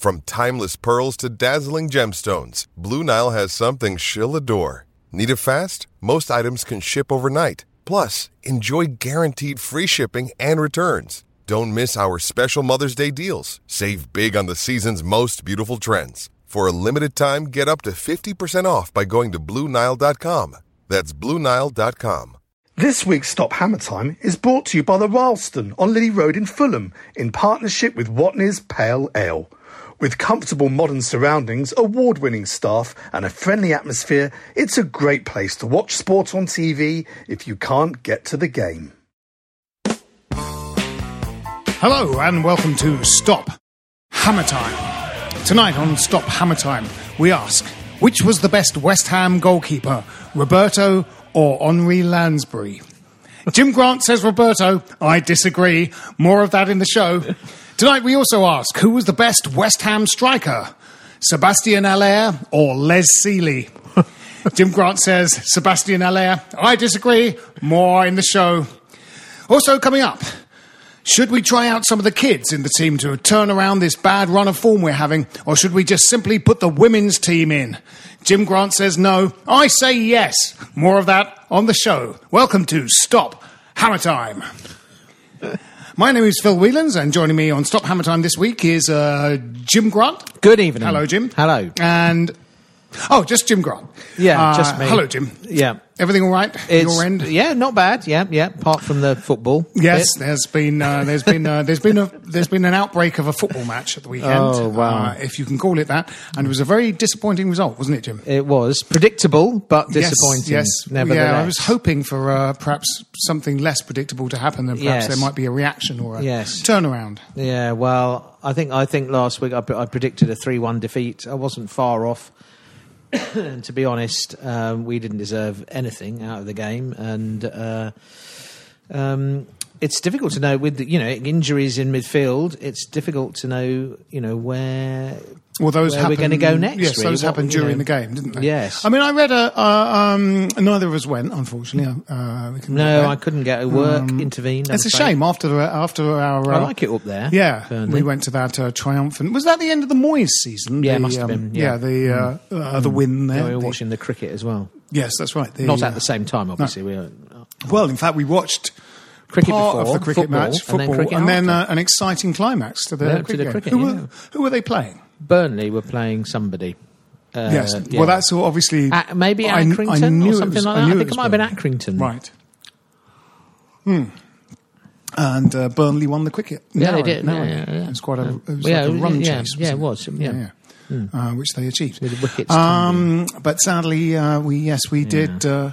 From timeless pearls to dazzling gemstones, Blue Nile has something she'll adore. Need it fast? Most items can ship overnight. Plus, enjoy guaranteed free shipping and returns. Don't miss our special Mother's Day deals. Save big on the season's most beautiful trends. For a limited time, get up to 50% off by going to BlueNile.com. That's BlueNile.com. This week's Stop Hammer Time is brought to you by the Ralston on Lily Road in Fulham in partnership with Watney's Pale Ale. With comfortable modern surroundings, award winning staff, and a friendly atmosphere, it's a great place to watch sport on TV if you can't get to the game. Hello and welcome to Stop Hammer Time. Tonight on Stop Hammer Time, we ask which was the best West Ham goalkeeper, Roberto or Henri Lansbury? Jim Grant says Roberto. I disagree. More of that in the show. Tonight we also ask who was the best West Ham striker, Sebastian Haller or Les Sealey? Jim Grant says Sebastian Haller. I disagree. More in the show. Also coming up, should we try out some of the kids in the team to turn around this bad run of form we're having, or should we just simply put the women's team in? Jim Grant says no. I say yes. More of that on the show. Welcome to Stop Hammer Time. My name is Phil Whelans, and joining me on Stop Hammer Time this week is uh, Jim Grant. Good evening. Hello, Jim. Hello. And oh, just Jim Grant. Yeah, Uh, just me. Hello, Jim. Yeah. Everything all right? It's, Your end? Yeah, not bad. Yeah, yeah. Apart from the football. Yes, bit. there's been uh, there's been uh, there's been a there's been an outbreak of a football match at the weekend. Oh, wow. uh, if you can call it that, and it was a very disappointing result, wasn't it, Jim? It was predictable, but disappointing. Yes, yes. Nevertheless. Yeah, I was hoping for uh, perhaps something less predictable to happen, and perhaps Yes. there might be a reaction or a Yes. turnaround. Yeah, well, I think I think last week I, I predicted a three-one defeat. I wasn't far off. and to be honest, um, we didn't deserve anything out of the game, and uh, um, it's difficult to know with the, you know injuries in midfield. It's difficult to know you know where Well, those where we're going to go next. Yes, really. those What- happened during know. the game, didn't they? Yes. I mean, I read a. Uh, um, neither of us went, unfortunately. Uh, we No. I couldn't get a work Um, intervened. I'm It's a afraid. shame after after our. I uh, like it up there. Yeah, we went to that uh, triumphant. Was that the end of the Moyes season? Yeah, the, um, must have been, yeah. Mm. the uh, uh, the win there. Yeah, we were The- watching the cricket as well. yes, that's right. The, Not at the same time, obviously. We were, Well, in fact, we watched cricket part before of the cricket football, match, and then football, cricket and then uh, an exciting climax to the Yeah, to cricket. the cricket, who, yeah. were, who were they playing? Burnley were playing somebody. Uh, yes, yeah. well, that's obviously Uh, maybe I- I Accrington knew or it something was- like I that. I, knew think it was might have been. Accrington. Right. Hmm. And uh, Burnley won the cricket. Yeah, they did. Yeah, narrowly. yeah, yeah. It was quite a, it was Yeah, like a run yeah, chase. yeah, it was, yeah. Hmm. Uh, which they achieved. With the wickets Um, but sadly, uh, we yes, we did. Uh,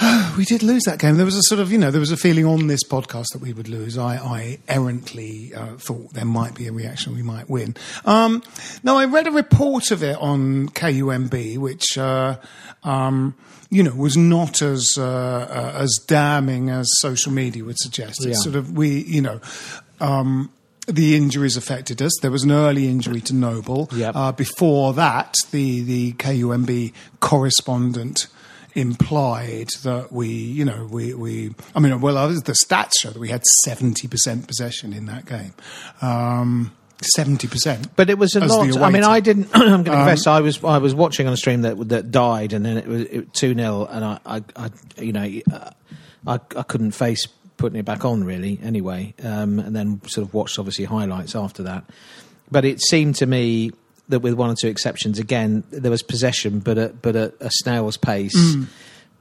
we did lose that game. There was a sort of, you know, there was a feeling on this podcast that we would lose. I, I errantly uh, thought there might be a reaction, we might win. Um, now, I read a report of it on KUMB, which, uh, um, you know, was not as uh, uh, as damning as social media would suggest. It's Yeah. sort of we, you know. Um, the injuries affected us. There was an early injury to Noble. Yep. Uh, before that, the, the KUMB correspondent implied that we, you know, we, we I mean, well, the stats show that we had 70% possession in that game. Um, seventy percent. But it was a lot. I mean. I didn't. I'm going to Um, confess. I was I was watching on a stream that that died, and then it was two 0 and I, I, I, you know, uh, I, I couldn't face putting it back on really. Anyway, um, and then sort of watched obviously highlights after that. But it seemed to me that with one or two exceptions, again there was possession, but at, but at a snail's pace. Mm.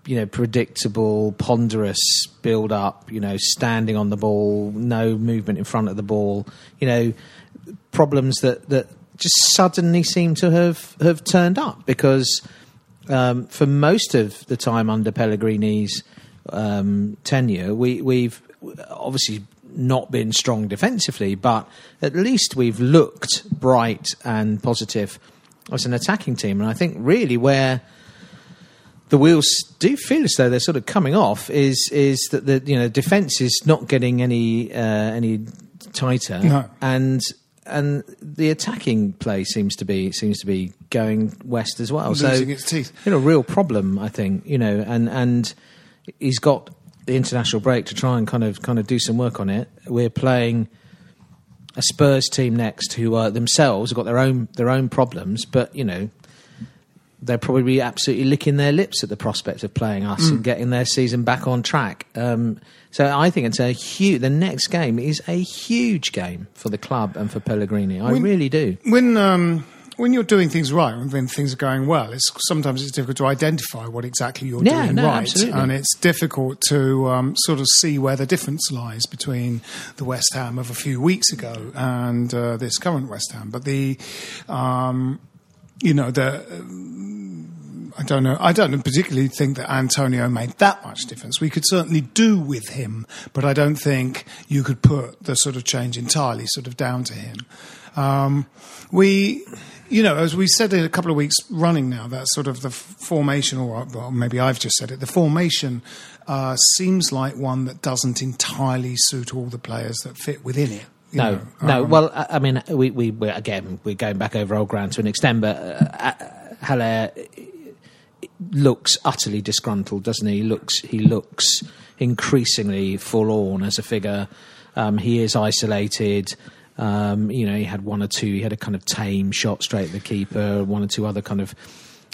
You know, predictable, ponderous build up. You know, standing on the ball, no movement in front of the ball. You know, problems that, that just suddenly seem to have, have turned up because um, for most of the time under Pellegrini's um, tenure, we, we've obviously not been strong defensively, but at least we've looked bright and positive as an attacking team. And I think really where the wheels do feel as though they're sort of coming off is is that the you know defense is not getting any uh, any tighter No. and and the attacking play seems to be seems to be going west as well. so Losing its teeth. you know, real problem I think you know, and and he's got the international break to try and kind of kind of do some work on it. We're playing a Spurs team next who are themselves have got their own their own problems, but you know they're probably absolutely licking their lips at the prospect of playing us Mm. and getting their season back on track. Um, so I think it's a huge. The next game is a huge game for the club and for Pellegrini. I When- really do. when um, when you're doing things right, when things are going well, it's sometimes it's difficult to identify what exactly you're Yeah, doing no, right, absolutely. and it's difficult to um, sort of see where the difference lies between the West Ham of a few weeks ago and uh, this current West Ham. But the um, you know the. I don't know. I don't particularly think that Antonio made that much difference. We could certainly do with him, but I don't think you could put the sort of change entirely sort of down to him. Um, we, you know, as we said it a couple of weeks running now, that sort of the formation, or well, maybe I've just said it, the formation uh, seems like one that doesn't entirely suit all the players that fit within it. you No, know. no. Um, well, I I mean, we, we we again we're going back over old ground to an extent, but uh, uh, Haller looks utterly disgruntled, doesn't he? He looks he looks increasingly forlorn as a figure. Um, he is isolated. Um, you know, he had one or two. He had a kind of tame shot straight at the keeper. One or two other kind of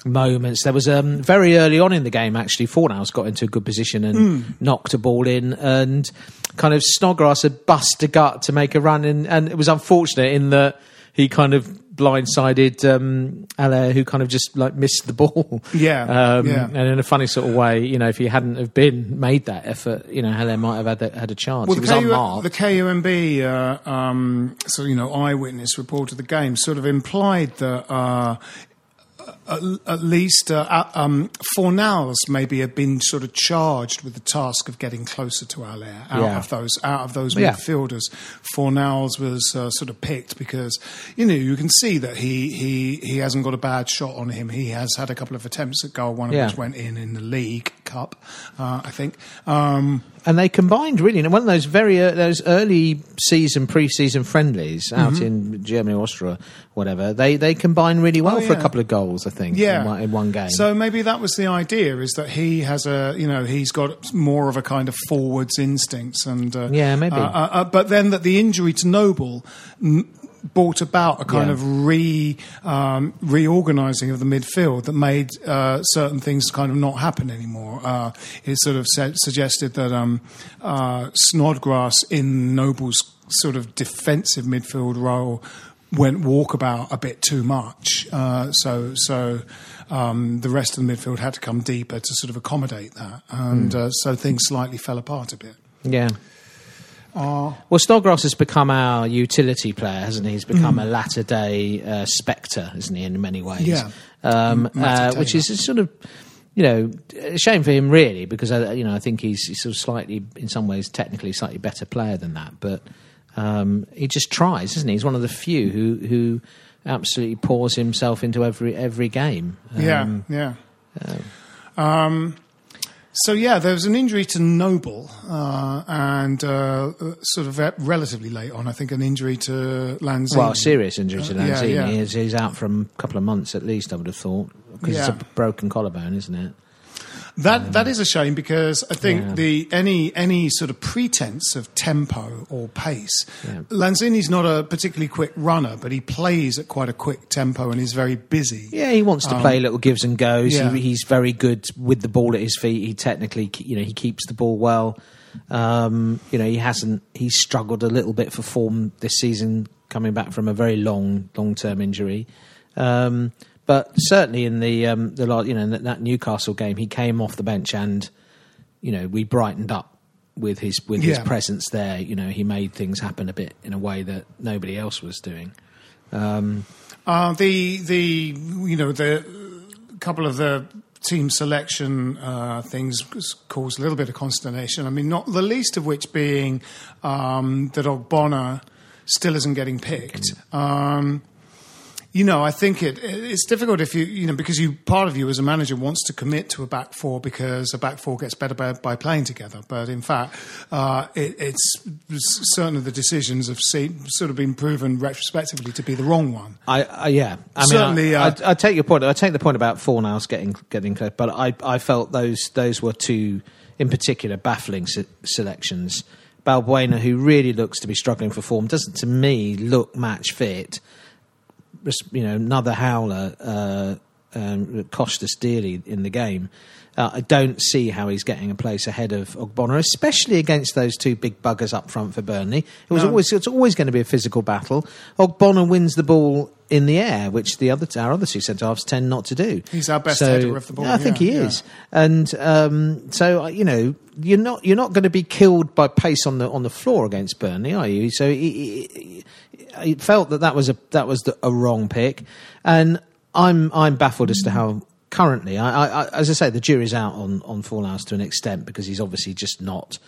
moments. There was um, very early on in the game actually. Fornals got into a good position and knocked a ball in, and kind of Snodgrass had bust a gut to make a run, and, and it was unfortunate in that he kind of blindsided um, Haller, who kind of just like missed the ball. Yeah, um, yeah. and in a funny sort of way, you know, if he hadn't have been made that effort, you know, Haller might have had a, had a chance. Well, he the, was KU, the KUMB, uh, um, so you know, eyewitness report of the game, sort of implied that uh, at, at least uh, um, Fornals maybe have been sort of charged with the task of getting closer to Haller out Yeah. of those out of those Yeah. midfielders. Fornals was uh, sort of picked because you know you can see that he he he hasn't got a bad shot on him. He has had a couple of attempts at goal, one of Yeah. which went in in the League Cup, uh, I think. Um, and they combined really in one of those very uh, those early season pre-season friendlies out Mm-hmm. in Germany, Austria, whatever. They they combined really well Oh, for a couple of goals, I think. yeah. in one, in one game. So maybe that was the idea: is that he has a, you know, he's got more of a kind of forwards instincts, and uh, Yeah, maybe. Uh, uh, uh, but then that the injury to Noble. m- Brought about a kind Yeah. of re um, reorganising of the midfield that made uh, certain things kind of not happen anymore. Uh, it sort of said, suggested that um, uh, Snodgrass in Noble's sort of defensive midfield role went walkabout a bit too much. Uh, so so um, the rest of the midfield had to come deeper to sort of accommodate that, and uh, so things slightly fell apart a bit. yeah. Uh, Well, Snodgrass has become our utility player, hasn't he? He's become Mm. a latter day uh, Spector, isn't he, in many ways? Yeah. Um, uh, which is a sort of, you know, a shame for him, really, because, uh, you know, I think he's, he's sort of slightly, in some ways, technically slightly better player than that. But um, he just tries, isn't he? He's one of the few who, who absolutely pours himself into every, every game. yeah, Um, yeah. Um, so yeah, there was an injury to Noble, uh, and uh, sort of uh, relatively late on, I think, an injury to Lanzini. Well, a serious injury to Uh, yeah, Lanzini. yeah. He's, he's out for a couple of months at least, I would have thought, because Yeah. it's a broken collarbone, isn't it? That that is a shame because I think Yeah. the any any sort of pretense of tempo or pace. Yeah. Lanzini's not a particularly quick runner, but he plays at quite a quick tempo and he's very busy. Yeah, he wants to play little gives and goes. yeah. He, he's very good with the ball at his feet. He technically, you know, he keeps the ball well. Um, you know, he hasn't. He's struggled a little bit for form this season, coming back from a very long, long-term injury. Um, but certainly in the um, the you know that, that Newcastle game, he came off the bench and you know we brightened up with his with his presence there. You know, he made things happen a bit in a way that nobody else was doing. Um, Uh, the the you know the couple of the team selection uh, things caused a little bit of consternation. I mean, not the least of which being um, that Ogbonna still isn't getting picked. Um, you know, I think it it's difficult if you you know because you part of you as a manager wants to commit to a back four because a back four gets better by, by playing together. But in fact, uh, it, it's certain of the decisions have seen, sort of been proven retrospectively to be the wrong one. I, I yeah, I mean, Certainly, I, uh, I, I take your point. I take the point about Fornals getting getting close, but I, I felt those those were two, in particular, baffling se- selections. Balbuena, who really looks to be struggling for form, doesn't to me look match fit. You know, another howler uh, um, cost us dearly in the game. Uh, I don't see how he's getting a place ahead of Ogbonna, especially against those two big buggers up front for Burnley. It was No. always it's always going to be a physical battle. Ogbonna wins the ball in the air, which the other our other two centre halves tend not to do. He's our best So- header of the ball, I think yeah, he yeah. is, and um, so uh, you know you're not you're not going to be killed by pace on the on the floor against Burnley, are you? So he, he, he felt that that was a that was the, a wrong pick, and I'm I'm baffled as to how currently. I, I, as I say, the jury's out on on Fornals to an extent because he's obviously just not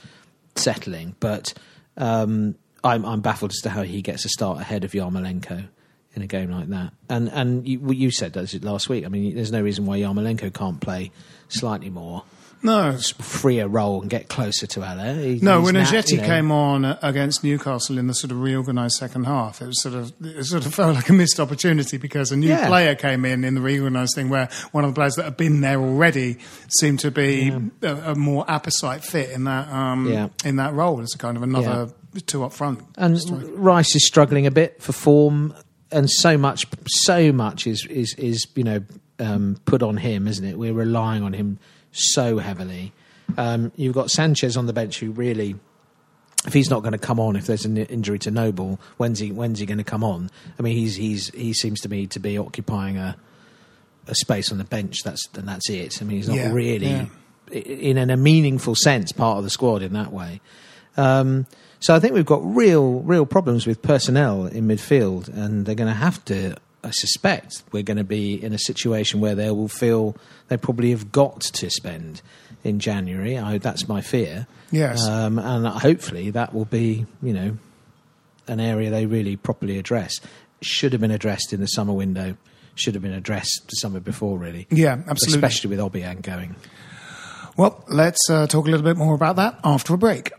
settling. But um, I'm I'm baffled as to how he gets a start ahead of Yarmolenko in a game like that. And and you, you said that last week. I mean, there's no reason why Yarmolenko can't play slightly more No, freer role and get closer to Haller. He- No, when Ajeti you know. came on uh, against Newcastle in the sort of reorganised second half, it was sort of it sort of felt like a missed opportunity because a new Yeah. player came in in the reorganised thing where one of the players that had been there already seemed to be a, a more apposite fit in that um, Yeah. in that role as a kind of another two up front. And Rice is struggling a bit for form, and so much, so much is is is you know um, put on him, isn't it? We're relying on him so heavily. Um, you've got Sanchez on the bench who really. If he's not going to come on, if there's an injury to Noble, when's he when's he going to come on? I mean, he's he's he seems to me to be occupying a a space on the bench. That's and that's it. I mean, he's not Yeah, really, yeah. in, in a meaningful sense, part of the squad in that way. Um, so I think we've got real, real problems with personnel in midfield, and they're going to have to. I suspect we're going to be in a situation where they will feel they probably have got to spend in January. I, that's my fear. Yes. um, and hopefully that will be, you know, an area they really properly address. Should have been addressed in the summer window. Should have been addressed the summer before, really. Yeah, absolutely. Especially with Obiang going. Well, let's uh, talk a little bit more about that after a break.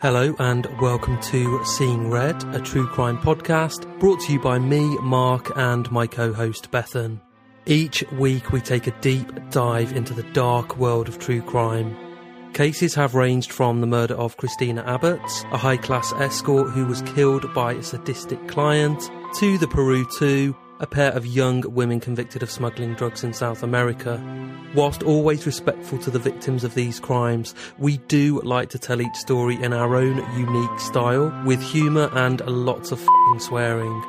Hello and welcome to Seeing Red, a true crime podcast brought to you by me, Mark, and my co host Bethan. Each week we take a deep dive into the dark world of true crime. Cases have ranged from the murder of Christina Abbott, a high class escort who was killed by a sadistic client, to the Peru 2, a pair of young women convicted of smuggling drugs in South America. Whilst always respectful to the victims of these crimes, we do like to tell each story in our own unique style, with humour and lots of swearing.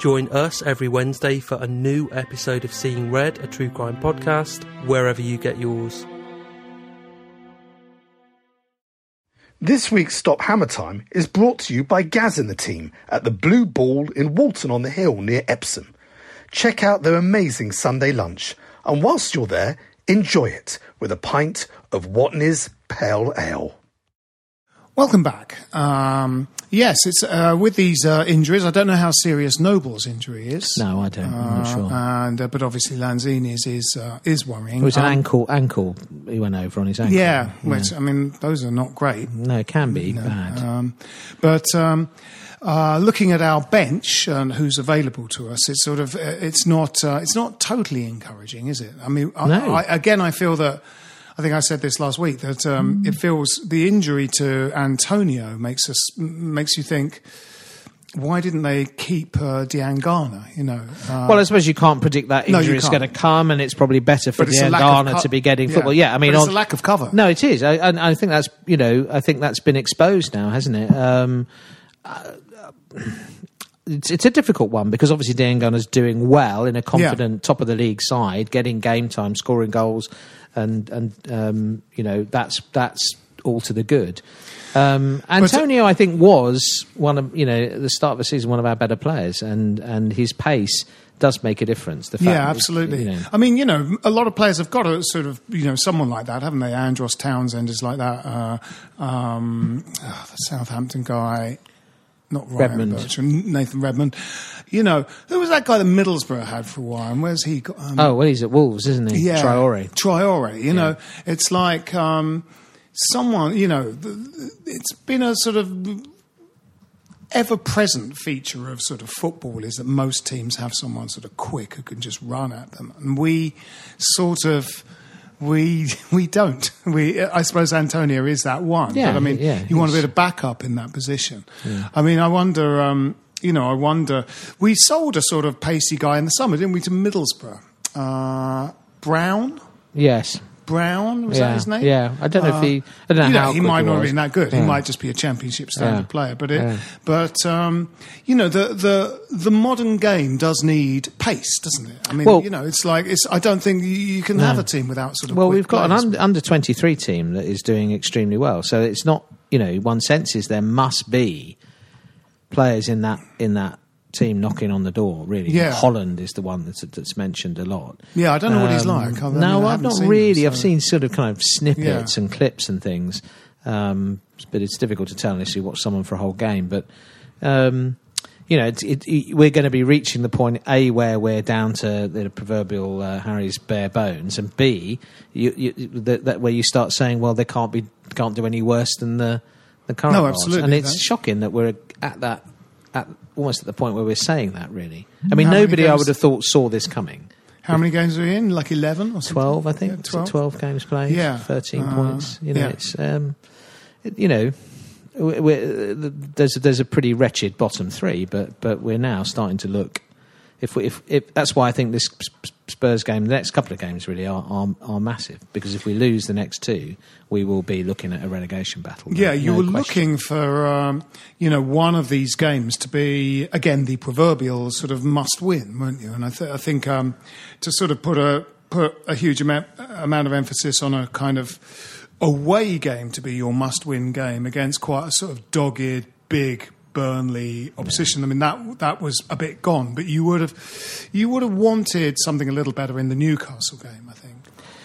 Join us every Wednesday for a new episode of Seeing Red, a true crime podcast, wherever you get yours. This week's Stop Hammer Time is brought to you by Gaz and the team at the Blue Ball in Walton on the Hill near Epsom. Check out their amazing Sunday lunch, and whilst you're there, enjoy it with a pint of Watney's Pale Ale. Welcome back. Um, yes, it's uh, with these uh, injuries. I don't know how serious Noble's injury is. No, I don't. I'm not Uh, sure. And uh, but obviously Lanzini's is uh, is worrying. it was an Um, ankle. Ankle. He went over on his ankle. Yeah, which I mean, those are not great. No, it can be bad. Um, but um, uh, looking at our bench and who's available to us, it's sort of it's not uh, it's not totally encouraging, is it? I mean, I, No. I, again, I feel that. I think I said this last week that um, it feels the injury to Antonio makes us makes you think. Why didn't they keep uh, Diangana? You know, uh, well, I suppose you can't predict that No, injury is going to come, and it's probably better for But it's a lack of Diangana co- to be getting yeah. football. Yeah, I mean, But it's on- a lack of cover. No, it is, I, and I think that's you know, I think that's been exposed now, hasn't it? Um, uh, it's, it's a difficult one because obviously Diangana's doing well in a confident top of the league side, getting game time, scoring goals, and and um, you know that's that's all to the good. Um, Antonio, I think, was one of you know at the start of the season one of our better players, and and his pace does make a difference. Yeah, that, absolutely. You know, I mean, you know, a lot of players have got a sort of, you know, someone like that, haven't they? Andros Townsend is like that. Uh, um, oh, the Southampton guy, not Ryan Redmond. Bertrand, Nathan Redmond. You know, who was that guy that Middlesbrough had for a while? And where's he got? Um, oh well, he's at Wolves, isn't he? yeah, Traore. Traore. You know, it's like um, someone. You know, it's been a sort of ever-present feature of sort of football is that most teams have someone sort of quick who can just run at them, and we sort of. We we don't. We I suppose Antonio is that one. Yeah, but I mean, yeah, you want a bit of backup in that position. I mean, I wonder. Um, you know, I wonder. We sold a sort of pacey guy in the summer, didn't we, to Middlesbrough? Uh, Brown. Yes. Brown was Yeah, that his name? yeah. I don't know if he- I don't know you how he might not have been that good. He might just be a championship standard Yeah. player. But it, Yeah. but um, you know, the the the modern game does need pace, doesn't it? I mean, Well- you know, it's like it's. I don't think you, can No. have a team without sort of. Well, we've got an under, under 23 team that is doing extremely well. So it's not, you know, one senses there must be players in that in that team knocking on the door. Really, Yeah. Holland is the one that's, that's mentioned a lot. Yeah, I don't know what he's Um, like. I mean, no, I I've haven't not seen him, really. I've seen sort of kind of snippets Yeah. and clips and things, um, but it's difficult to tell unless you watch someone for a whole game. But um, you know, it, it, it, we're going to be reaching the point a where we're down to the proverbial uh, Harry's bare bones, and b you, you, that, that where you start saying, well, they can't be can't do any worse than the the current. No, absolutely, and it's that- shocking that we're at that at almost at the point where we're saying that. Really, I mean, How nobody I would have thought saw this coming. How many games are we in? Like eleven or something? 12, I think. Yeah, Is it 12 games played. Yeah. 13 Uh, points. You know, yeah. it's, um, it- you know, we're, there's, there's a pretty wretched bottom three, but, but we're now starting to look. If, we, if, if that's why I think this Spurs game, the next couple of games really are, are, are massive because if we lose the next two, we will be looking at a relegation battle. No- Yeah, you no were question. looking for um, you know one of these games to be again the proverbial sort of must win, weren't you? And I, th- I think um, to sort of put a put a huge amount amount of emphasis on a kind of away game to be your must win game against quite a sort of dogged big. Burnley opposition. I mean that that was a bit gone, but you would have you would have wanted something a little better in the Newcastle game. I think.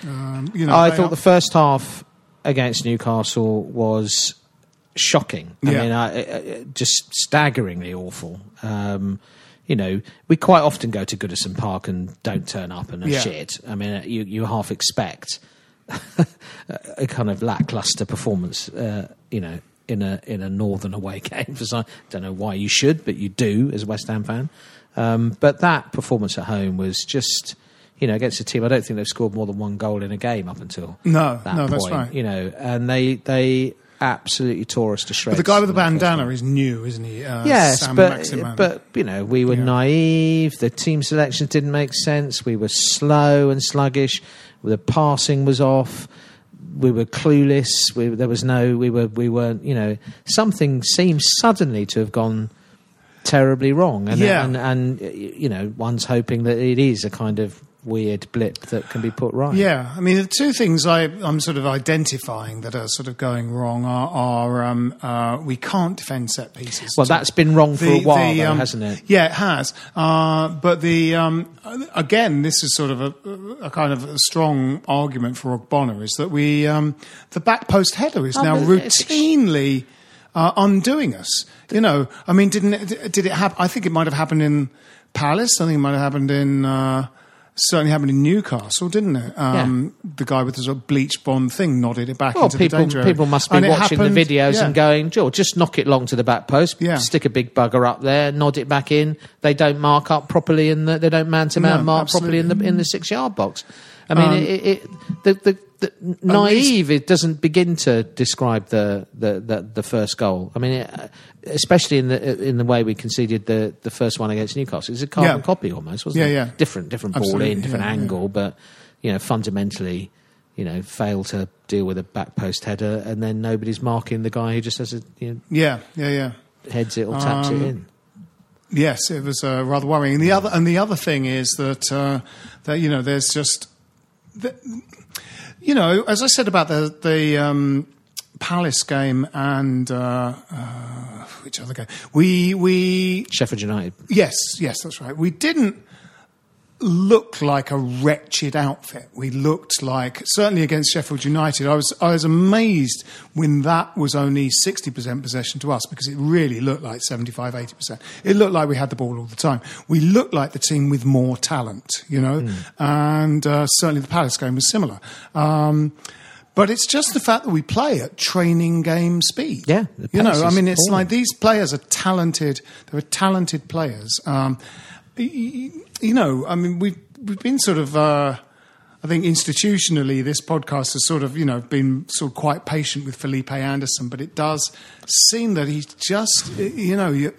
Um, you know, I thought are- the first half against Newcastle was shocking. I Yeah. mean, I, I, just staggeringly awful. Um, you know, we quite often go to Goodison Park and don't turn up and Yeah. shit. I mean, uh, you, you half expect a kind of lackluster performance. Uh, you know, in a in a northern away game. For some, don't know why you should, but you do as a West Ham fan. Um, but that performance at home was just. You know, against a team, I don't think they've scored more than one goal in a game up until No, that no, point. that's right. You know, and they they absolutely tore us to shreds. But the guy with the in that first bandana is new, isn't he? Uh, Yes, Sam but Maximin. but you know we were Yeah. naive. The team selections didn't make sense. We were slow and sluggish. The passing was off. We were clueless. We, there was no. We were. We weren't. You know, something seems suddenly to have gone terribly wrong. And Yeah. and, and you know, one's hoping that it is a kind of weird blip that can be put right. Yeah, I mean, the two things I, I'm sort of identifying that are sort of going wrong are, are um, uh, we can't defend set pieces. Well, at that's been wrong for a while, though, um, hasn't it? Yeah, it has. Uh, but the um, again, this is sort of a, a kind of a strong argument for Ogbonna is that we um, the back post header is Oh, now routinely uh, undoing us. You know, I mean, didn't it, did it happen? I think it might have happened in Palace. I think it might have happened in. Certainly happened in Newcastle, didn't it? Um, The guy with the sort of bleach bond thing nodded it back Well, into people the danger area. people must be And watching happened- the videos yeah. and going, Joe, just knock it long to the back post, Yeah. stick a big bugger up there, nod it back in. They don't mark up properly and the, they don't man to man mark properly in the in the six yard box. I mean, Um, it, it, the, the naive it doesn't begin to describe the, the, the, the first goal. I mean, it, uh, especially in the in the way we conceded the, the first one against Newcastle, it's a carbon Yeah. copy almost, wasn't Yeah, it? yeah. Different different ball in, different yeah, angle, but you know, fundamentally, you know, fail to deal with a back post header, and then nobody's marking the guy who just has a you know, Yeah, yeah, yeah. heads it or taps Um, it in. Yes, it was uh, rather worrying. And the other and the other thing is that uh, that you know there's just the, you know as I said about the the um, Palace game and uh, uh, which other game we we Sheffield United. yes yes that's right we didn't look like a wretched outfit. We looked like certainly against Sheffield United. I was I was amazed when that was only sixty percent possession to us because it really looked like 75 80 percent. It looked like we had the ball all the time. We looked like the team with more talent, you know, and uh, certainly the Palace game was similar. Um, but it's just the fact that we play at training game speed. Yeah, you know, I mean, it's appalling. like these players are talented. They're talented players. Um, you know, I mean, we've we've been sort of. Uh, I think institutionally, this podcast has sort of, you know, been sort of quite patient with Felipe Anderson, but it does seem that he's just, you know, you,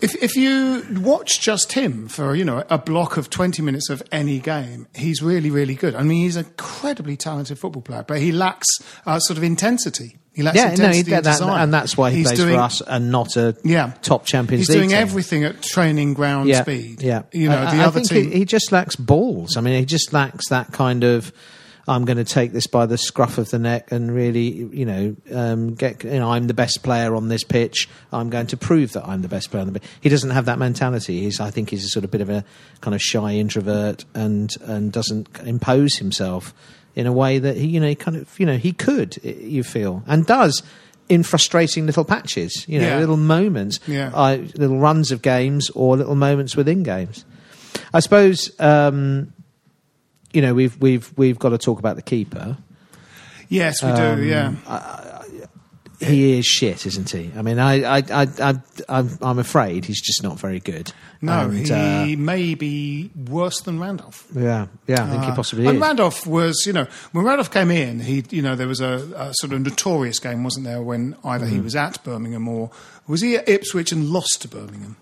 if if you watch just him for you know a block of twenty minutes of any game, he's really really good. I mean, he's an incredibly talented football player, but he lacks uh, sort of intensity. He lacks Yeah, no, he intensity did and that, design. and that's why he He's plays doing- for us and not a Yeah, top Champions He's League doing team. everything at training ground yeah, speed. Yeah, you know I, the I other team. He, he just lacks balls. I mean, he just lacks that kind of. I'm going to take this by the scruff of the neck and really, you know, um, get. You know, I'm the best player on this pitch. I'm going to prove that I'm the best player on the pitch. He doesn't have that mentality. He's, I think, he's a sort of bit of a kind of shy introvert and and doesn't impose himself in a way that he, you know, he kind of, you know, he could. You feel and does in frustrating little patches. You know, Yeah. little moments Yeah. uh, little runs of games or little moments within games. I suppose um, you know we've we've we've got to talk about the keeper. yes, we um, do. Yeah, He is shit, isn't he? I mean, I I I, I I'm, I'm afraid he's just not very good. no, And, he uh, may be worse than Randolph. yeah, yeah, I think he Uh, possibly and is. Randolph was, you know, when Randolph came in, he, you know, there was a, a sort of notorious game, wasn't there, when either Mm-hmm. he was at Birmingham or was he at Ipswich and lost to Birmingham?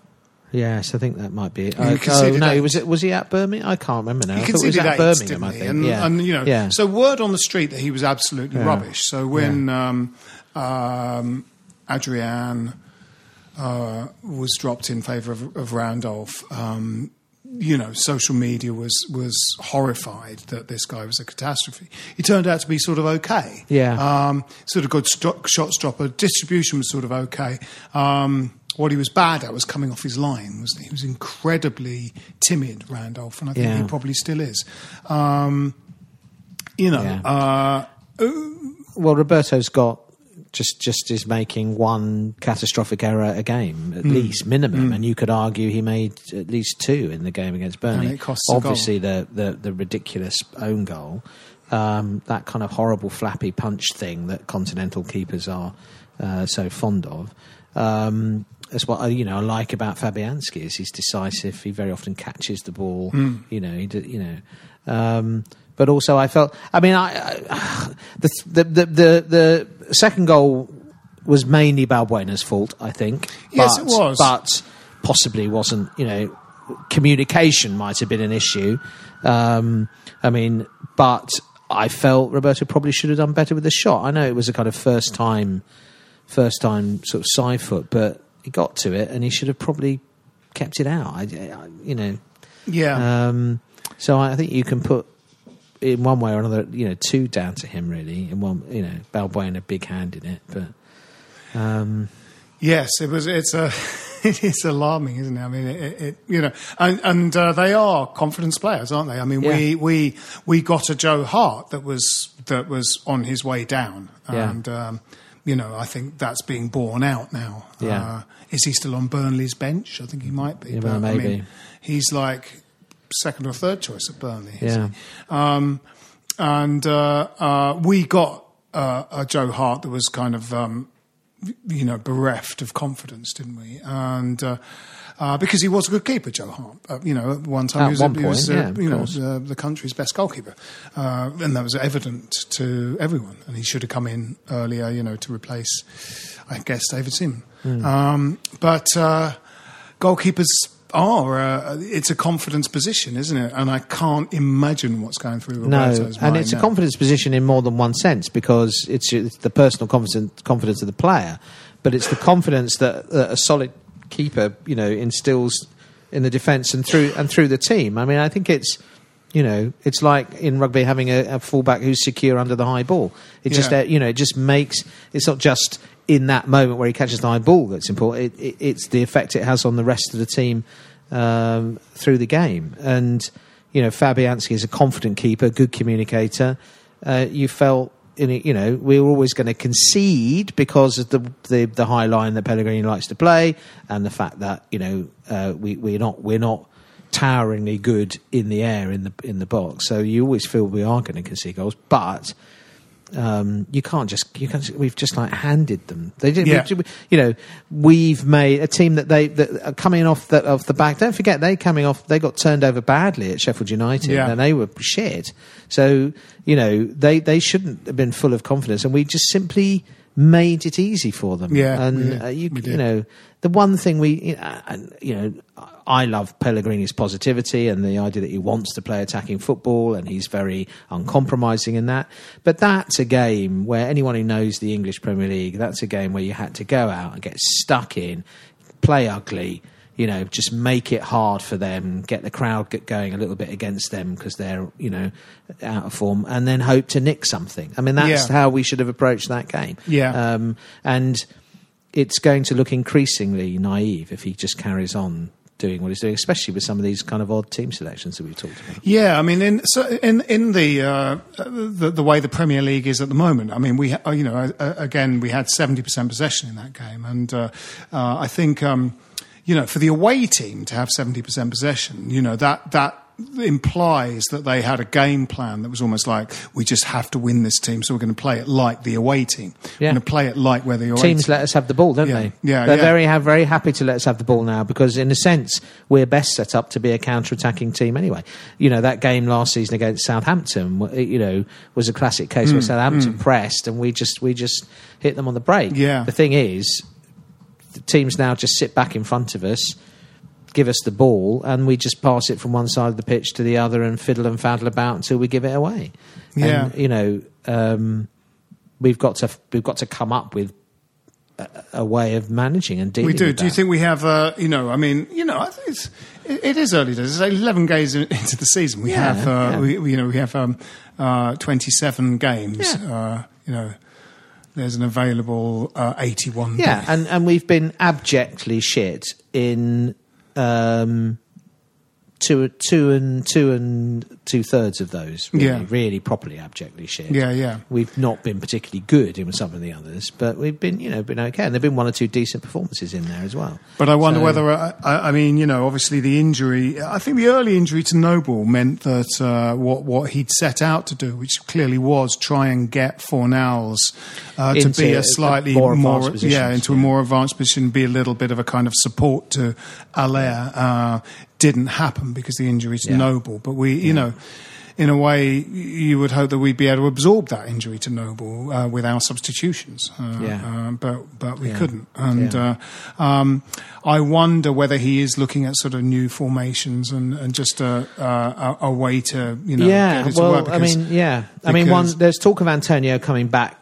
Yes, I think that might be it. He Oh, no, was it was he at Birmingham? I can't remember now. He I thought it was at Birmingham. I think. And, yeah, and you know, yeah. so word on the street that he was absolutely Yeah. rubbish. So when um, um, Adrian uh, was dropped in favour of, of Randolph, um, you know, social media was was horrified that this guy was a catastrophe. He turned out to be sort of okay. Yeah. Um, sort of good sto- shot stopper. Distribution was sort of okay. Um, what he was bad at was coming off his line, wasn't he? He was incredibly timid, Randolph, and I think Yeah. he probably still is. Um, you know, Yeah. uh, well, Roberto's got just just is making one catastrophic error a game at least minimum, and you could argue he made at least two in the game against Burnley. And it costs a goal. Obviously, the, the the ridiculous own goal, um, that kind of horrible flappy punch thing that continental keepers are uh, so fond of. Um, that's what I, you know I like about Fabianski is he's decisive. He very often catches the ball. Hmm. You know, he you know. Um, but also, I felt. I mean, I, I the, the the the the second goal was mainly Balbuena's fault. I think. Yes, but, it was. But possibly wasn't. You know, communication might have been an issue. Um, I mean, but I felt Roberto probably should have done better with the shot. I know it was a kind of first time, first time sort of side foot, but he got to it and he should have probably kept it out. I, I- you know. yeah. Um, so I think you can put in one way or another, you know, two down to him really. In one, you know, Balbuena a big hand in it, but um, Yes, it was. It's a. It is alarming, isn't it? I mean, it, it, you know, and, and uh, they are confidence players, aren't they? I mean, we, Yeah. we we got a Joe Hart that was that was on his way down, Yeah. and um, you know, I think that's being borne out now. Yeah. Uh, is he still on Burnley's bench? I think he might be. Yeah, but, well, I maybe. mean, he's like second or third choice at Burnley. Yeah. Um, and uh, uh, we got uh, a Joe Hart that was kind of, um, you know, bereft of confidence, didn't we? And uh, uh, because he was a good keeper, Joe Hart. Uh, you know, at one time At he was, one he was yeah, you know, uh, the country's best goalkeeper, uh, and that was evident to everyone. And he should have come in earlier, you know, to replace, I guess, David Seaman. Hmm. Um, but uh, goalkeepers are uh, it's a confidence position, isn't it? And I can't imagine what's going through Roberto's No, and it's a confidence position in more than one sense because it's, it's the personal confidence confidence of the player, but it's the confidence that, that a solid keeper, you know, instills in the defence and through and through the team. I mean, I think it's. You know, it's like in rugby having a, a fullback who's secure under the high ball. It just, uh, you know, it just makes. It's not just in that moment where he catches the high ball that's important. It, it, it's the effect it has on the rest of the team um, through the game. And you know, Fabianski is a confident keeper, good communicator. Uh, you felt. You know, we were always going to concede because of the, the the high line that Pellegrini likes to play, and the fact that you know uh, we we're not we're not toweringly good in the air in the in the box. So you always feel we are going to concede goals, but um, you can't just you can't. We've just like handed them. They did. Yeah. we- you know, we've made a team that they that are coming off the off the back. Don't forget they coming off. They got turned over badly at Sheffield United, Yeah. and they were shit. So you know they they shouldn't have been full of confidence, and we just simply made it easy for them. Yeah, and did. uh, you you know the one thing we you know, and, you know I love Pellegrini's positivity and the idea that he wants to play attacking football and he's very uncompromising in that. But that's a game where anyone who knows the English Premier League, that's a game where you had to go out and get stuck in, play ugly. You know, just make it hard for them, get the crowd get going a little bit against them because they're, you know, out of form, and then hope to nick something. I mean, that's Yeah. how we should have approached that game. Yeah. Um, and it's going to look increasingly naive if he just carries on doing what he's doing, especially with some of these kind of odd team selections that we've talked about. Yeah, I mean, in so in in the, uh, the the way the Premier League is at the moment, I mean, we ha- you know uh, again we had seventy percent possession in that game, and uh, uh, I think um, you know for the away team to have seventy percent possession, you know that that implies that they had a game plan that was almost like we just have to win this team, so we're going to play it like the away team. Yeah. We're going to play it like where the away Teams team. let us have the ball, don't Yeah. they? Yeah, they're yeah. very ha- very happy to let us have the ball now because, in a sense, we're best set up to be a counter-attacking team anyway. You know that game last season against Southampton, you know, was a classic case Mm, where Southampton pressed and we just we just hit them on the break. Yeah. The thing is, the teams now just sit back in front of us. Give us the ball, and we just pass it from one side of the pitch to the other, and fiddle and faddle about until we give it away. Yeah. And, you know, um, we've got to we've got to come up with a, a way of managing and dealing. We do. Do you think we have? Uh, you know, I mean, you know, I think it's it, it is early days. It's eleven games in- into the season. We Yeah, have, uh, yeah. we, you know, we have um, uh, twenty-seven games. Yeah. Uh, you know, there's an available uh, eighty-one. Yeah, and and we've been abjectly shit in um, two two and two and two thirds of those. Really, Yeah. really properly abjectly shit. Yeah, yeah. We've not been particularly good in some of the others, but we've been you know been okay, and there've been one or two decent performances in there as well. But I wonder So- whether, uh, I, I mean, you know, obviously the injury, I think the early injury to Noble meant that uh, what, what he'd set out to do, which clearly was try and get Fornals uh, to be a- a slightly more more, advanced positions, yeah, into a more advanced position, be a little bit of a kind of support to Haller, uh, didn't happen because the injury to Yeah. Noble. But we, you know, in a way, you would hope that we'd be able to absorb that injury to Noble uh, with our substitutions. Uh, Yeah. uh, but but we Yeah. couldn't. And Yeah. uh, um, I wonder whether he is looking at sort of new formations and, and just a, a, a way to you know yeah, get it to well, work. I mean, yeah, I mean, one there's talk of Antonio coming back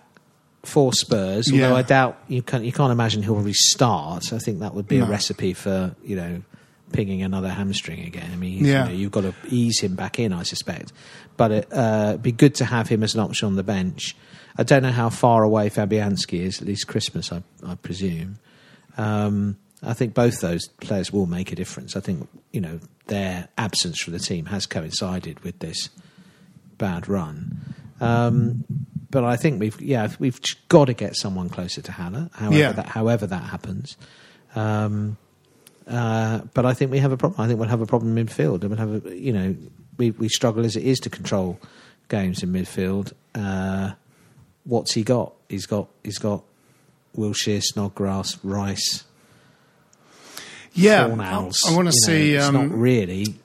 for Spurs, although Yeah. I doubt you can you can't imagine he'll restart. I think that would be a recipe for you know pinging another hamstring again. I mean, Yeah. you know, you've got to ease him back in, I suspect. But it, uh, it'd be good to have him as an option on the bench. I don't know how far away Fabianski is. At least Christmas, I, I presume. Um, I think both those players will make a difference. I think you know their absence from the team has coincided with this bad run. Um, but I think we've yeah we've got to get someone closer to Haller. However, Yeah. that, however that happens. Um, uh, but I think we have a problem. I think we'll have a problem in midfield. and We'll have a, you know we we struggle as it is to control games in midfield. Uh, what's he got? He's got he's got Wilshere, Snodgrass, Rice. Yeah, Fornals. I want to know, see. It's Um, not really.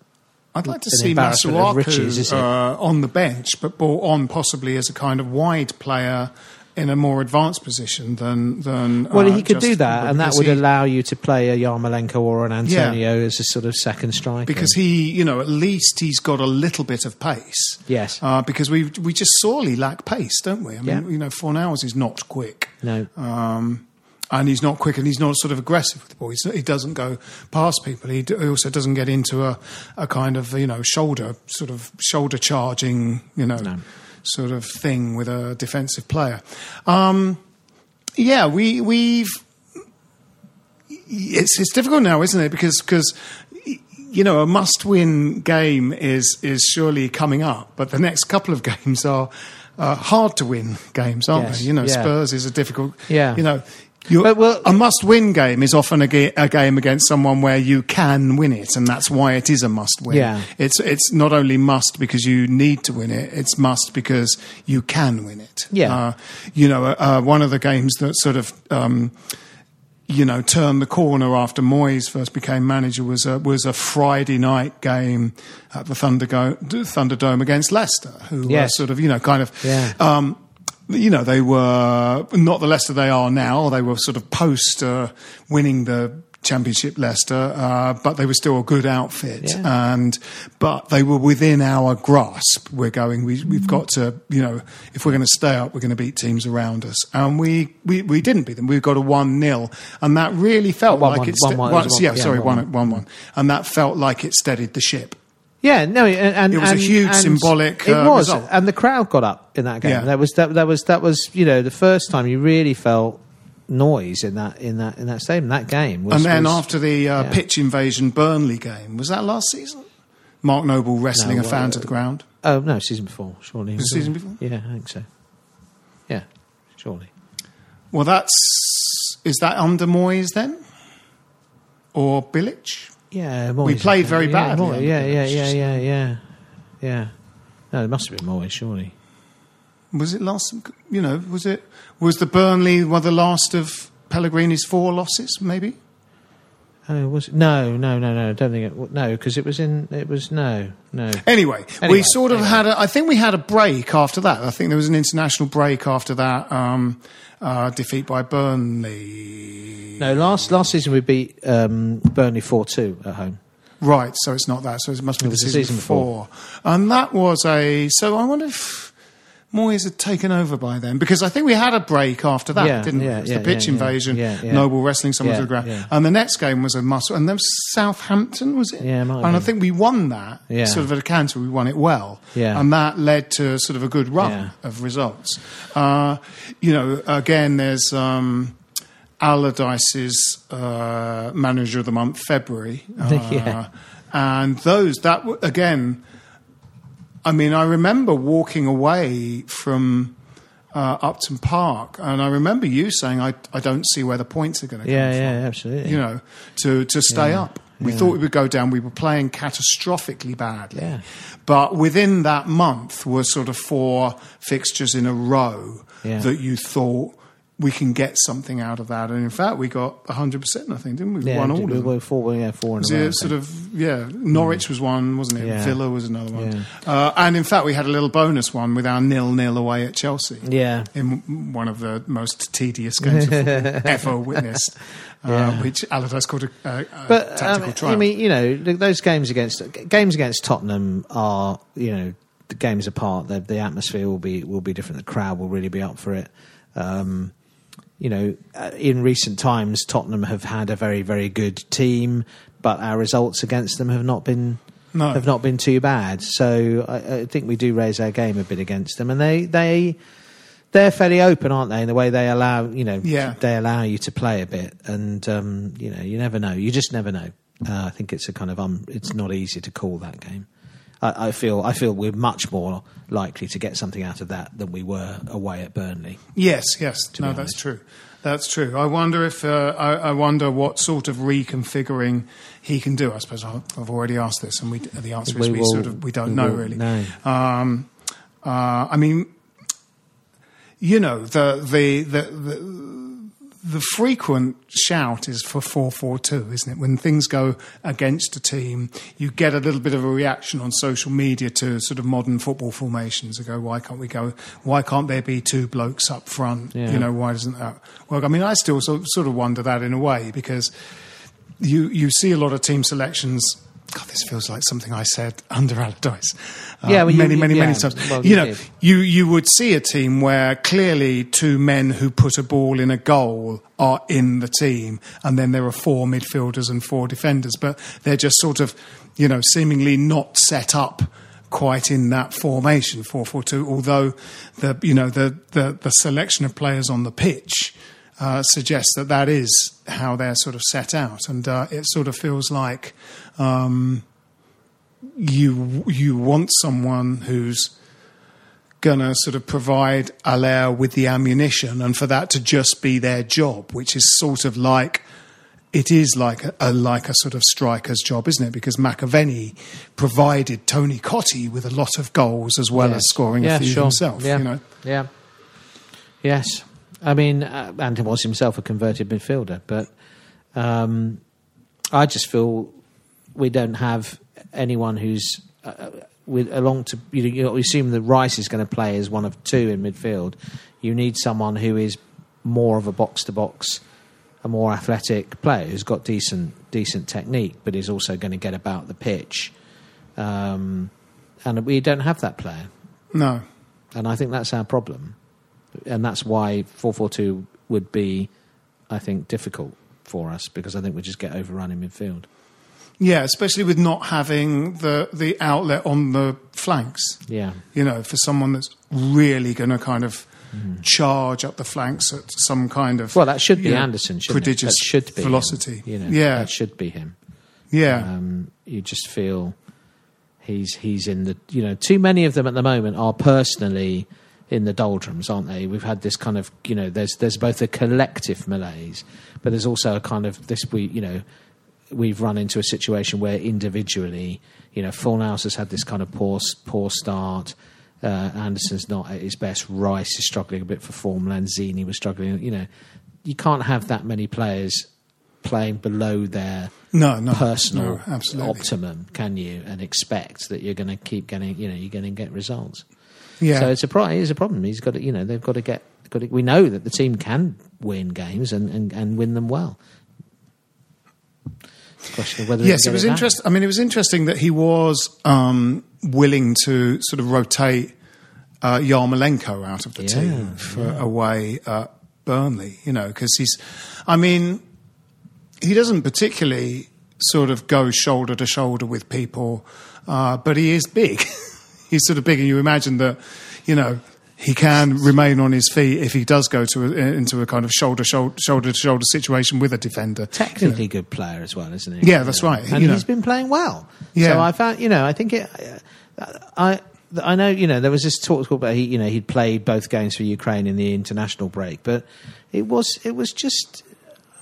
I'd like to see embarrassment of riches, Masuaku uh, on the bench, but brought on possibly as a kind of wide player in a more advanced position than than. Well, uh, he could do that, and that would he- allow you to play a Yarmolenko or an Antonio as a sort of second striker. because he, you know, at least he's got a little bit of pace. Yes. Uh, because we we just sorely lack pace, don't we? I mean, Yeah. you know, Fornals is not quick. no, Um, and he's not quick, and he's not sort of aggressive with the ball. He's, he doesn't go past people. He, d- he also doesn't get into a, a kind of you know shoulder sort of shoulder charging you know sort of thing with a defensive player. Um, yeah, we we've it's it's difficult now, isn't it? Because because you know a must-win game is is surely coming up, but the next couple of games are uh, hard to win games, aren't Yes, they? You know, yeah. Spurs is a difficult. Yeah. You know. You're, well- a must-win game is often a, ga- a game against someone where you can win it, and that's why it is a must-win. Yeah. It's it's not only must because you need to win it; it's must because you can win it. Yeah. Uh, you know, uh, uh, one of the games that sort of um, you know, turned the corner after Moyes first became manager was a, was a Friday night game at the Thundergo- Thunderdome against Leicester, who were sort of, you know, kind of, Yeah. um, you know, they were not the Leicester they are now. They were sort of post uh, winning the championship Leicester, uh, but they were still a good outfit. Yeah. And but they were within our grasp. We're going. We, we've got to. You know, if we're going to stay up, we're going to beat teams around us. And we we, we didn't beat them. We got a one 0 and that really felt One, like one, it. one, one, it one- yeah, yeah, sorry, one, one one one, and that felt like it steadied the ship. Yeah, no, and, and It was a huge symbolic, It uh, was, result. and the crowd got up in that game. Yeah. That was that, that was that was you know the first time you really felt noise in that in that in that stadium. That game was, and then was- after the uh, yeah. pitch invasion Burnley game, was that last season? Mark Noble wrestling No, a fan uh, to the ground. Oh no, season before, surely. Was season before? Yeah, I think so. Yeah, surely. Well, that's is that under Moyes then, or Bilic? Yeah, We played very yeah, badly Moyes, Yeah, yeah, yeah, just- yeah, yeah, yeah. No, it must have been Moyes, surely. Was it last? You know, was it was the Burnley one of the last of Pellegrini's four losses? Maybe. Oh, was it? no, no, no, no. I don't think it. No, because it was in. It was no, no. Anyway, we Anyway, sort of anyway. had. A, I think we had a break after that. I think there was an international break after that um, uh, defeat by Burnley. No, last last season we beat um, Burnley four two at home. Right, so it's not that. So it must be It the season, season before. And that was a. So I wonder if Moyes had taken over by then because I think we had a break after that, Yeah, didn't we? It was yeah, the pitch yeah, yeah, invasion, yeah, yeah. Noble wrestling someone Yeah, to the ground, yeah. and the next game was a muscle, and then Southampton was it? Yeah, it and I think we won that. Yeah. sort of at a canter, we won it well. Yeah. and that led to sort of a good run Yeah. of results. Uh, you know, again, there's. Um, Allardyce's uh, manager of the month, February. Uh, Yeah. And those, that again, I mean, I remember walking away from uh, Upton Park, and I remember you saying, I, I don't see where the points are going to go. Yeah, come yeah, absolutely. you know, to, to stay Yeah, up. We yeah. thought we would go down. We were playing catastrophically badly. Yeah. But within that month were sort of four fixtures in a row Yeah. that you thought we can get something out of that. And in fact, we got 100%, I think, didn't we? We yeah, won all we of them. were four, yeah, four in Was a row. It sort of yeah? Norwich was one, wasn't it? Yeah. Villa was another one, Yeah. uh, and in fact, we had a little bonus one with our nil nil away at Chelsea. Yeah. in one of the most tedious games ever witnessed, uh, which Allardyce called a, a, a But tactical um, triumph. I mean, you know, those games against games against Tottenham are, you know, the games apart. The, the atmosphere will be will be different. The crowd will really be up for it. Um, you know, uh, in recent times, Tottenham have had a very very good team, but our results against them have not been. No. Have not been too bad, so I, I think we do raise our game a bit against them, and they they they're fairly open, aren't they? In the way they allow, you know, Yeah. they allow you to play a bit, and um, you know, you never know. You just never know. Uh, I think it's a kind of um, it's not easy to call that game. I, I feel I feel we're much more likely to get something out of that than we were away at Burnley. Yes, yes. No, that's true. That's true. I wonder if uh, I, I wonder what sort of reconfiguring he can do. I suppose I've already asked this, and we, the answer is We we, will- sort of we don't we know will- really. no. Um, uh, I mean, you know, the the the. the the frequent shout is for 442, isn't it? When things go against a team, you get a little bit of a reaction on social media to sort of modern football formations. They go, why can't we go? Why can't there be two blokes up front? Yeah. You know, why doesn't that work? I mean, I still sort of, sort of wonder that in a way because you you see a lot of team selections. God, this feels like something I said under Allardyce. Uh, Yeah, well, you- many, many, yeah, many times. well, you you know, did. you you would see a team where clearly two men who put a ball in a goal are in the team, and then there are four midfielders and four defenders, but they're just sort of, you know, seemingly not set up quite in that formation four four two. Although the you know the the, the selection of players on the pitch. Uh, suggests that that is how they're sort of set out, and uh, it sort of feels like um, you you want someone who's gonna sort of provide Haller with the ammunition, and for that to just be their job, which is sort of like it is like a, a like a sort of striker's job, isn't it? Because McAvenny provided Tony Cottee with a lot of goals as well as scoring yeah, a few sure. himself. Yeah. You know, Yeah. Yes. I mean, uh, and he was himself a converted midfielder, but um, I just feel we don't have anyone who's uh, with along to you, know, you assume that Rice is going to play as one of two in midfield. You need someone who is more of a box to box, a more athletic player who's got decent decent technique, but is also going to get about the pitch. Um, and we don't have that player no, and I think that's our problem, and that's why four four two would be, I think, difficult for us because I think we just get overrun in midfield. yeah, especially with not having the the outlet on the flanks. Yeah, you know, for someone that's really going to kind of charge up the flanks at some kind of well, that should be know, Anderson. Prodigious it? That should be him, velocity. you know, yeah, that should be him. yeah, Um, you just feel he's he's in the you know too many of them at the moment are personally in the doldrums, aren't they? We've had this kind of you know there's there's both a collective malaise, but there's also a kind of this we you know we've run into a situation where individually you know Fornals has had this kind of poor poor start. Uh, Anderson's not at his best. Rice is struggling a bit for form. Lanzini was struggling. You know, you can't have that many players playing below their no, no, personal no, absolutely. optimum, can you? And expect that you're going to keep getting, you know, you're going to get results. Yeah, So it's a pro- it is a problem. He's got to, you know, they've got to get. Got to, we know that the team can win games and, and, and win them well. It's a question of whether yes, it was interesting. I mean, it was interesting that he was um, willing to sort of rotate uh, Yarmolenko out of the Yeah, team for away at Burnley. You know, because he's, I mean, he doesn't particularly sort of go shoulder to shoulder with people, uh, but he is big. He's sort of big, and you imagine that, you know, he can remain on his feet if he does go to a, eh, into a kind of shoulder shoulder shoulder to shoulder situation with a defender. technically good player as well, isn't he? Yeah, that's right. And You know. he's been playing well. Yeah. So I found, you know, I think it. I I know, you know, there was this talk about he, you know, he'd played both games for Ukraine in the international break, but it was it was just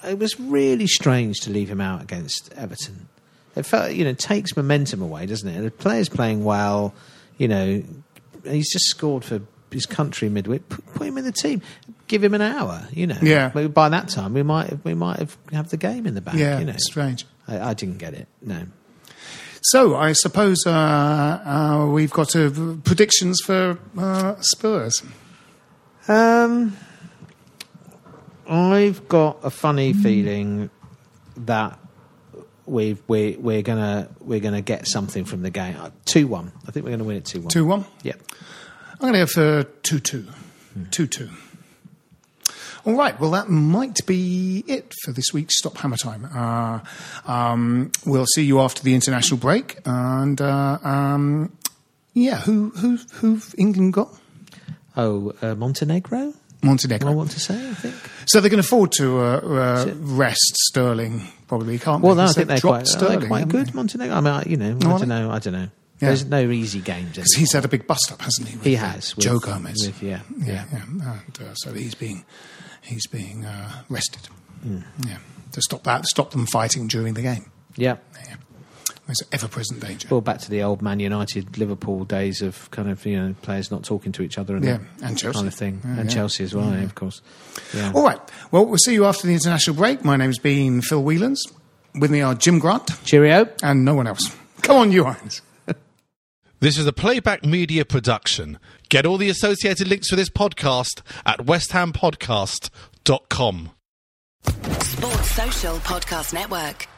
it was really strange to leave him out against Everton. It felt, you know, it takes momentum away, doesn't it? The player's playing well, you know, he's just scored for his country midweek. Put, put him in the team, give him an hour, you know. Yeah. Maybe by that time we might have, we might have have the game in the bag. Yeah, you know. strange. I, I didn't get it. No. So I suppose uh, uh, we've got uh, predictions for uh, Spurs. Um, I've got a funny feeling that we've, we we're gonna we're gonna get something from the game. Two one. I think we're gonna win it two one. Two one. Yep. I'm going to go for two two. Two two. All right. Well, that might be it for this week's Stop Hammer Time. Uh, um, we'll see you after the international break, and uh, um, yeah, who who who've England got? Oh, uh, Montenegro. Montenegro. I want to say. I think. So they can afford to uh, uh, rest Sterling, probably, can't Well, they? no, I think they're quite, Sterling, they're quite good. they? Montenegro. I mean, I- you know, Oh, I don't know. I don't know. Yeah. There's no easy games. Because he's had a big bust up, hasn't he? with, He uh, has, with- Joe Gomez. with- yeah, yeah, yeah. And, uh, so he's being he's being uh, rested. Hmm. Yeah, to stop that, stop them fighting during the game. Yeah. Yeah. There's ever-present danger. Well, back to the old Man United, Liverpool days of kind of you know players not talking to each other and Yeah, and Chelsea. kind of thing, Yeah, and yeah. Chelsea as well, yeah, of course. Yeah. All right. Well, we'll see you after the international break. My name's been Phil Whelans. With me are Jim Grant Cheerio. and no one else. Come on, you Irons. This is a playback media production. Get all the associated links for this podcast at westhampodcast.com. Sports Social Podcast Network.